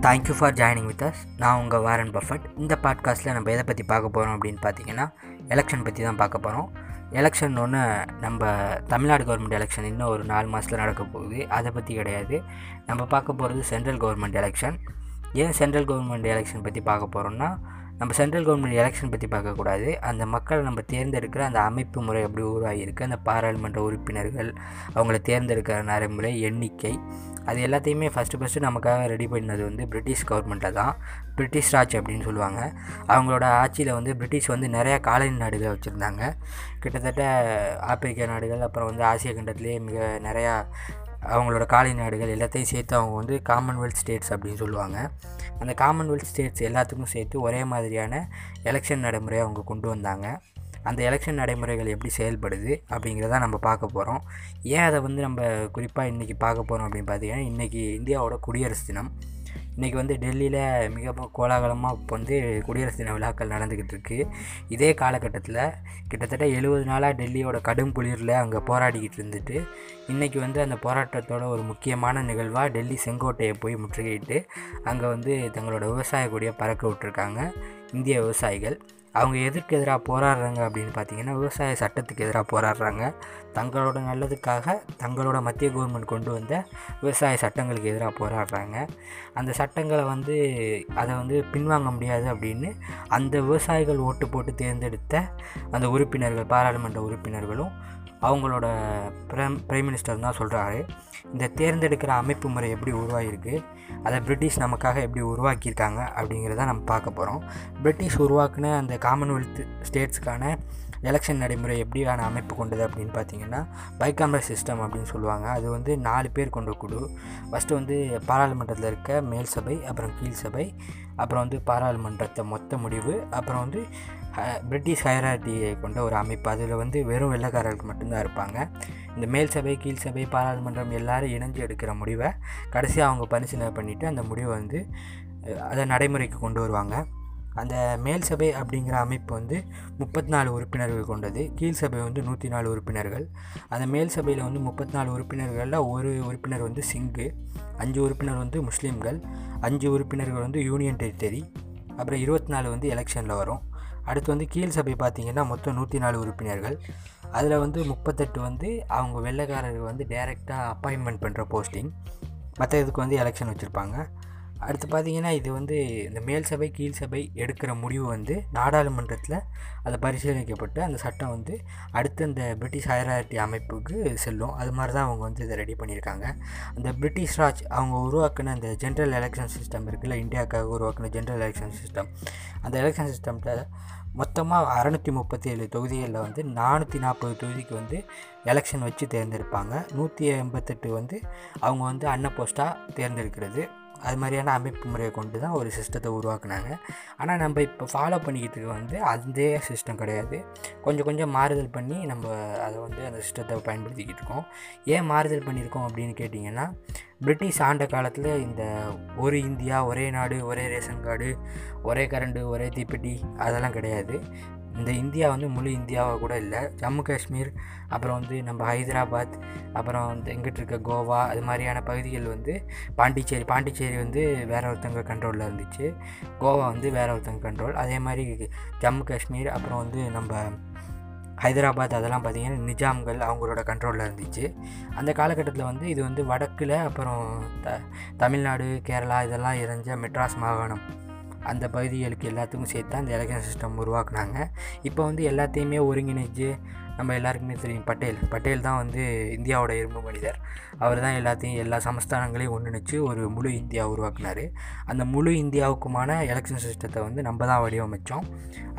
Thank you for joining with us நான் உங்கள் Warren Buffett இந்த பாட்காஸ்ட்டில் நம்ம எதை பற்றி பார்க்க போகிறோம் அப்படின்னு பார்த்தீங்கன்னா எலெக்ஷன் பற்றி தான் பார்க்க போகிறோம் எலெக்ஷன் ஒன்று நம்ம தமிழ்நாடு கவர்மெண்ட் எலெக்ஷன் இன்னும் ஒரு நாலு மாதத்தில் நடக்க போகுது. அதை பற்றி கிடையாது. நம்ம பார்க்க போகிறது சென்ட்ரல் கவர்மெண்ட் எலெக்ஷன் ஏன் சென்ட்ரல் கவர்மெண்ட் எலெக்ஷன் பற்றி பார்க்க போகிறோம்னா நம்ம சென்ட்ரல் கவர்மெண்ட் எலெக்ஷன் பற்றி பார்க்கக்கூடாது. அந்த மக்களை நம்ம தேர்ந்தெடுக்கிற அந்த அமைப்பு முறை எப்படி உருவாகியிருக்கு. அந்த பாராளுமன்ற உறுப்பினர்கள் அவங்கள தேர்ந்தெடுக்கிற நடைமுறை எண்ணிக்கை அது எல்லாத்தையுமே ஃபஸ்ட்டு ஃபஸ்ட்டு நமக்காக ரெடி பண்ணது வந்து பிரிட்டிஷ் கவர்மெண்ட்டில் தான். பிரிட்டிஷ் ராஜ் அப்படின்னு சொல்லுவாங்க. அவங்களோட ஆட்சியில் வந்து பிரிட்டிஷ் வந்து நிறையா காலனி நாடுகளை வச்சுருந்தாங்க. கிட்டத்தட்ட ஆப்பிரிக்க நாடுகள் அப்புறம் வந்து ஆசிய கண்டத்துலேயே மிக நிறையா அவங்களோட காலை நாடுகள் எல்லாத்தையும் சேர்த்து அவங்க வந்து காமன்வெல்த் ஸ்டேட்ஸ் அப்படின்னு சொல்லுவாங்க. அந்த காமன்வெல்த் ஸ்டேட்ஸ் எல்லாத்துக்கும் சேர்த்து ஒரே மாதிரியான எலெக்ஷன் நடைமுறையை அவங்க கொண்டு வந்தாங்க. அந்த எலெக்ஷன் நடைமுறைகள் எப்படி செயல்படுது அப்படிங்கிறத நம்ம பார்க்க போகிறோம் ஏன் அதை வந்து நம்ம குறிப்பாக இன்றைக்கி பார்க்க போகிறோம் அப்படின்னு பார்த்தீங்கன்னா இன்றைக்கி இந்தியாவோட குடியரசு தினம். இன்றைக்கி வந்து டெல்லியில் மிக கோலாகலமாக இப்போ வந்து குடியரசு தின விழாக்கள் நடந்துக்கிட்டு இருக்குது இதே காலகட்டத்தில் கிட்டத்தட்ட எழுபது நாளாக டெல்லியோட கடும் குளிரில் அங்கே போராடிக்கிட்டு இருந்துட்டு இன்றைக்கி வந்து அந்த போராட்டத்தோட ஒரு முக்கியமான நிகழ்வாக டெல்லி செங்கோட்டையை போய் முற்றுகையிட்டு அங்கே வந்து தங்களோட விவசாய கொடியை பறக்க விட்டுருக்காங்க. இந்திய விவசாயிகள். அவங்க எதற்கு எதிராக போராடுறாங்க அப்படின்னு பார்த்தீங்கன்னா விவசாய சட்டத்துக்கு எதிராக போராடுறாங்க. தங்களோட நல்லதுக்காக தங்களோட மத்திய கவர்மெண்ட் கொண்டு வந்த விவசாய சட்டங்களுக்கு எதிராக போராடுறாங்க. அந்த சட்டங்களை வந்து அதை வந்து பின்வாங்க முடியாது அப்படின்னு அந்த விவசாயிகள் ஓட்டு போட்டு தேர்ந்தெடுத்த அந்த உறுப்பினர்கள் பாராளுமன்ற உறுப்பினர்களும் அவங்களோட பிரைம் பிரைம் மினிஸ்டர் தான் சொல்கிறாரு இந்த தேர்ந்தெடுக்கிற அமைப்பு முறை எப்படி உருவாகிருக்கு அதை பிரிட்டிஷ் நமக்காக எப்படி உருவாக்கியிருக்காங்க அப்படிங்கிறத நம்ம பார்க்க போகிறோம் பிரிட்டிஷ் உருவாக்குன அந்த காமன்வெல்த் ஸ்டேட்ஸுக்கான எலெக்ஷன் நடைமுறை எப்படியான அமைப்பு கொண்டது அப்படின்னு பார்த்தீங்கன்னா பைகாமரல் சிஸ்டம் அப்படின்னு சொல்லுவாங்க. அது வந்து நாலு பேர் கொண்ட குழு. ஃபஸ்ட்டு வந்து பாராளுமன்றத்தில் இருக்க மேல் சபை அப்புறம் கீழ் சபை அப்புறம் வந்து பாராளுமன்றத்தை மொத்த முடிவு அப்புறம் வந்து பிரிட்டிஷ் ஹயராட்டியை கொண்ட ஒரு அமைப்பு. அதில் வந்து வெறும் வெள்ளைக்காரர்கள் மட்டும்தான் இருப்பாங்க. இந்த மேல் சபை கீழ் சபை பாராளுமன்றம் எல்லாரும் இணைஞ்சு எடுக்கிற முடிவை கடைசியாக அவங்க பரிசீலனை பண்ணிவிட்டு அந்த முடிவை வந்து அதை நடைமுறைக்கு கொண்டு வருவாங்க. அந்த மேல் சபை அப்படிங்கிற அமைப்பு வந்து முப்பத்தி நாலு உறுப்பினர்கள் கொண்டது. கீழ் சபை வந்து நூற்றி நாலு உறுப்பினர்கள். அந்த மேல் சபையில் வந்து முப்பத்தி நாலு உறுப்பினர்களில் ஒரு உறுப்பினர் வந்து சிங்கு அஞ்சு உறுப்பினர் வந்து முஸ்லீம்கள் அஞ்சு உறுப்பினர்கள் வந்து யூனியன் டெரிட்டரி அப்புறம் இருபத்தி நாலு வந்து எலெக்ஷனில் வரும். அடுத்து வந்து கீழ் சபை பார்த்திங்கன்னா மொத்தம் நூற்றி நாலு உறுப்பினர்கள். அதில் வந்து முப்பத்தெட்டு வந்து அவங்க வெள்ளைக்காரர்கள் வந்து டைரெக்டாக அப்பாயின்மெண்ட் பண்ணுற போஸ்டிங். மற்ற இதுக்கு வந்து எலெக்ஷன் வச்சுருப்பாங்க. அடுத்து பார்த்திங்கன்னா இது வந்து இந்த மேல் சபை கீழ் சபை எடுக்கிற முடிவு வந்து நாடாளுமன்றத்தில் அதை பரிசீலிக்கப்பட்டு அந்த சட்டம் வந்து அடுத்து அந்த பிரிட்டிஷ் ஹயராரிட்டி அமைப்புக்கு செல்லும். அது மாதிரி தான் அவங்க வந்து இதை ரெடி பண்ணியிருக்காங்க. அந்த பிரிட்டிஷ் ராஜ் அவங்க உருவாக்கின அந்த ஜென்ரல் எலெக்ஷன் சிஸ்டம் இருக்குல்ல இந்தியாவுக்காக உருவாக்கின ஜென்ரல் எலெக்ஷன் சிஸ்டம் அந்த எலெக்ஷன் சிஸ்டமில் மொத்தமாக அறநூற்றி முப்பத்தி ஏழு தொகுதிகளில் வந்து நானூற்றி நாற்பது தொகுதிக்கு வந்து எலெக்ஷன் வச்சு தேர்ந்தெடுப்பாங்க. நூற்றி எண்பத்தெட்டு வந்து அவங்க வந்து அன்ன போஸ்ட்டாக தேர்ந்தெடுக்கிறது. அது மாதிரியான அமைப்பு முறையை கொண்டு தான் ஒரு சிஸ்டத்தை உருவாக்குனாங்க. ஆனால் நம்ம இப்போ ஃபாலோ பண்ணிக்கிட்டு வந்து அதே சிஸ்டம் கிடையாது. கொஞ்சம் கொஞ்சம் மாறுதல் பண்ணி நம்ம அதை வந்து அந்த சிஸ்டத்தை பயன்படுத்திக்கிட்டு இருக்கோம். ஏன் மாறுதல் பண்ணியிருக்கோம் அப்படின்னு கேட்டிங்கன்னா பிரிட்டிஷ் ஆண்ட காலத்தில் இந்த ஒரு இந்தியா ஒரே நாடு ஒரே ரேஷன் கார்டு ஒரே கரண்டு ஒரே தீப்பெட்டி அதெல்லாம் கிடையாது. இந்த இந்தியா வந்து முழு இந்தியாவாக கூட இல்லை. ஜம்மு காஷ்மீர் அப்புறம் வந்து நம்ம ஹைதராபாத் அப்புறம் வந்து எங்கிட்டு இருக்க கோவா அது மாதிரியான பகுதிகள் வந்து பாண்டிச்சேரி பாண்டிச்சேரி வந்து வேற ஒருத்தவங்க கண்ட்ரோலில் இருந்துச்சு. கோவா வந்து வேற ஒருத்தவங்க கண்ட்ரோல் அதே மாதிரி ஜம்மு காஷ்மீர் அப்புறம் வந்து நம்ம ஹைதராபாத் அதெல்லாம் பார்த்திங்கன்னா நிஜாம்கள் அவங்களோட கண்ட்ரோலில் இருந்துச்சு. அந்த காலகட்டத்தில் வந்து இது வந்து வடக்கில் அப்புறம் த தமிழ்நாடு கேரளா இதெல்லாம் இறைஞ்ச மெட்ராஸ் மாகாணம். அந்த பகுதிகளுக்கு எல்லாத்துக்கும் சேர்த்து அந்த எலெக்ஷன் சிஸ்டம் உருவாக்குனாங்க. இப்போ வந்து எல்லாத்தையுமே ஒருங்கிணைச்சு நம்ம எல்லாருக்குமே தெரியும். பட்டேல். பட்டேல் தான் வந்து இந்தியாவோட இரும்பு மனிதர். அவர் தான் எல்லாத்தையும் எல்லா சமஸ்தானங்களையும் ஒன்றிணைச்சு ஒரு முழு இந்தியா உருவாக்குனார். அந்த முழு இந்தியாவுக்குமான எலெக்ஷன் சிஸ்டத்தை வந்து நம்ம தான் வடிவமைத்தோம்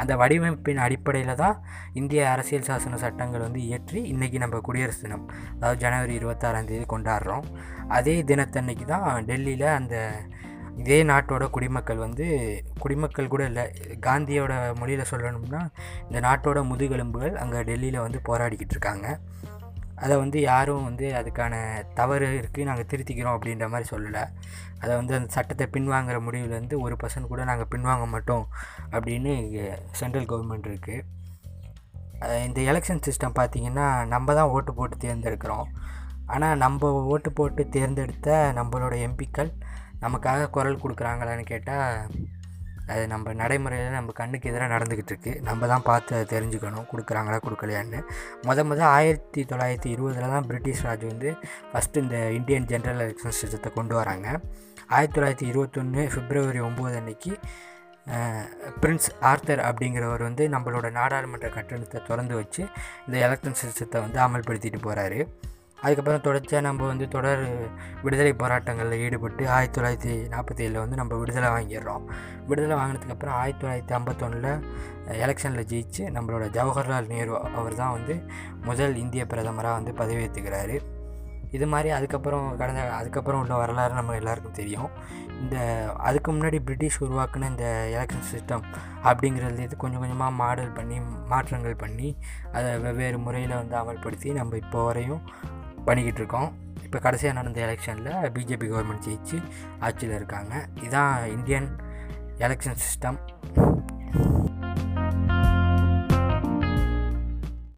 அந்த வடிவமைப்பின் அடிப்படையில் தான் இந்திய அரசியல் சாசன சட்டங்கள் வந்து இயற்றி இன்றைக்கி நம்ம குடியரசு தினம் அதாவது ஜனவரி இருபத்தாறாந்தேதி கொண்டாடுறோம். அதே தினத்தன்னைக்கு தான் டெல்லியில் அந்த இதே நாட்டோட குடிமக்கள் வந்து குடிமக்கள் கூட இல்லை காந்தியோட மொழியில் சொல்லணும்னா இந்த நாட்டோட முதுகெலும்புகள் அங்கே டெல்லியில் வந்து போராடிக்கிட்டு இருக்காங்க. அதை வந்து யாரும் வந்து அதுக்கான தவறு இருக்குது நாங்கள் திருத்திக்கிறோம் அப்படின்ற மாதிரி சொல்லலை. அதை வந்து அந்த சட்டத்தை பின்வாங்குற முடிவுலேருந்து ஒரு பர்சன்ட் கூட நாங்கள் பின்வாங்க மாட்டோம் அப்படின்னு சென்ட்ரல் கவர்மெண்ட் இருக்குது இந்த எலெக்ஷன் சிஸ்டம் பார்த்திங்கன்னா நம்ம தான் ஓட்டு போட்டு தேர்ந்தெடுக்கிறோம். ஆனால் நம்ம ஓட்டு போட்டு தேர்ந்தெடுத்த நம்மளோட எம்பிக்கள் நமக்காக குரல் கொடுக்குறாங்களான்னு கேட்டால் அது நம்ம நடைமுறையில் நம்ம கண்ணுக்கு எதிராக நடந்துக்கிட்டு இருக்கு நம்ம தான் பார்த்து அதை தெரிஞ்சுக்கணும். கொடுக்குறாங்களா கொடுக்கலையான்னு. முத முத ஆயிரத்தி தொள்ளாயிரத்தி இருபதில் தான் பிரிட்டிஷ் ராஜ் வந்து ஃபஸ்ட்டு இந்த இந்தியன் ஜென்ரல் எலெக்ஷன் சிஸ்டத்தை கொண்டு வராங்க. ஆயிரத்தி தொள்ளாயிரத்தி இருபத்தொன்று பிப்ரவரி ஒம்பது அன்னைக்கு பிரின்ஸ் ஆர்த்தர் அப்படிங்கிறவர் வந்து நம்மளோட நாடாளுமன்ற கட்டணத்தை திறந்து வச்சு இந்த எலெக்ஷன் சிஸ்டத்தை வந்து அமல்படுத்திட்டு போகிறாரு அதுக்கப்புறம் தொடர்ச்சியாக நம்ம வந்து தொடர் விடுதலை போராட்டங்களில் ஈடுபட்டு ஆயிரத்தி தொள்ளாயிரத்தி நாற்பத்தி ஏழில் வந்து நம்ம விடுதலை வாங்கிடுறோம். விடுதலை வாங்கினதுக்கப்புறம் ஆயிரத்தி தொள்ளாயிரத்தி ஐம்பத்தொன்னில் எலெக்ஷனில் ஜெயிச்சு நம்மளோட ஜவஹர்லால் நேரு அவர் தான் வந்து முதல் இந்திய பிரதமராக வந்து பதவியேற்றுக்கிறாரு இது மாதிரி அதுக்கப்புறம் கடந்த அதுக்கப்புறம் உள்ள வரலாறு நம்ம எல்லாருக்கும் தெரியும். இந்த அதுக்கு முன்னாடி பிரிட்டிஷ் உருவாக்குன இந்த எலெக்ஷன் சிஸ்டம் அப்படிங்கிறது இது கொஞ்சம் கொஞ்சமாக மாடல் பண்ணி மாற்றங்கள் பண்ணி அதை வெவ்வேறு முறையில் வந்து அமல்படுத்தி நம்ம இப்போ வரையும் பண்ணிக்கிட்டு இருக்கோம் இப்போ கடைசியாக நடந்த எலெக்ஷனில் பிஜேபி கவர்மெண்ட் ஜெயிச்சு ஆட்சியில் இருக்காங்க. இதுதான் இந்தியன் எலெக்ஷன் சிஸ்டம்.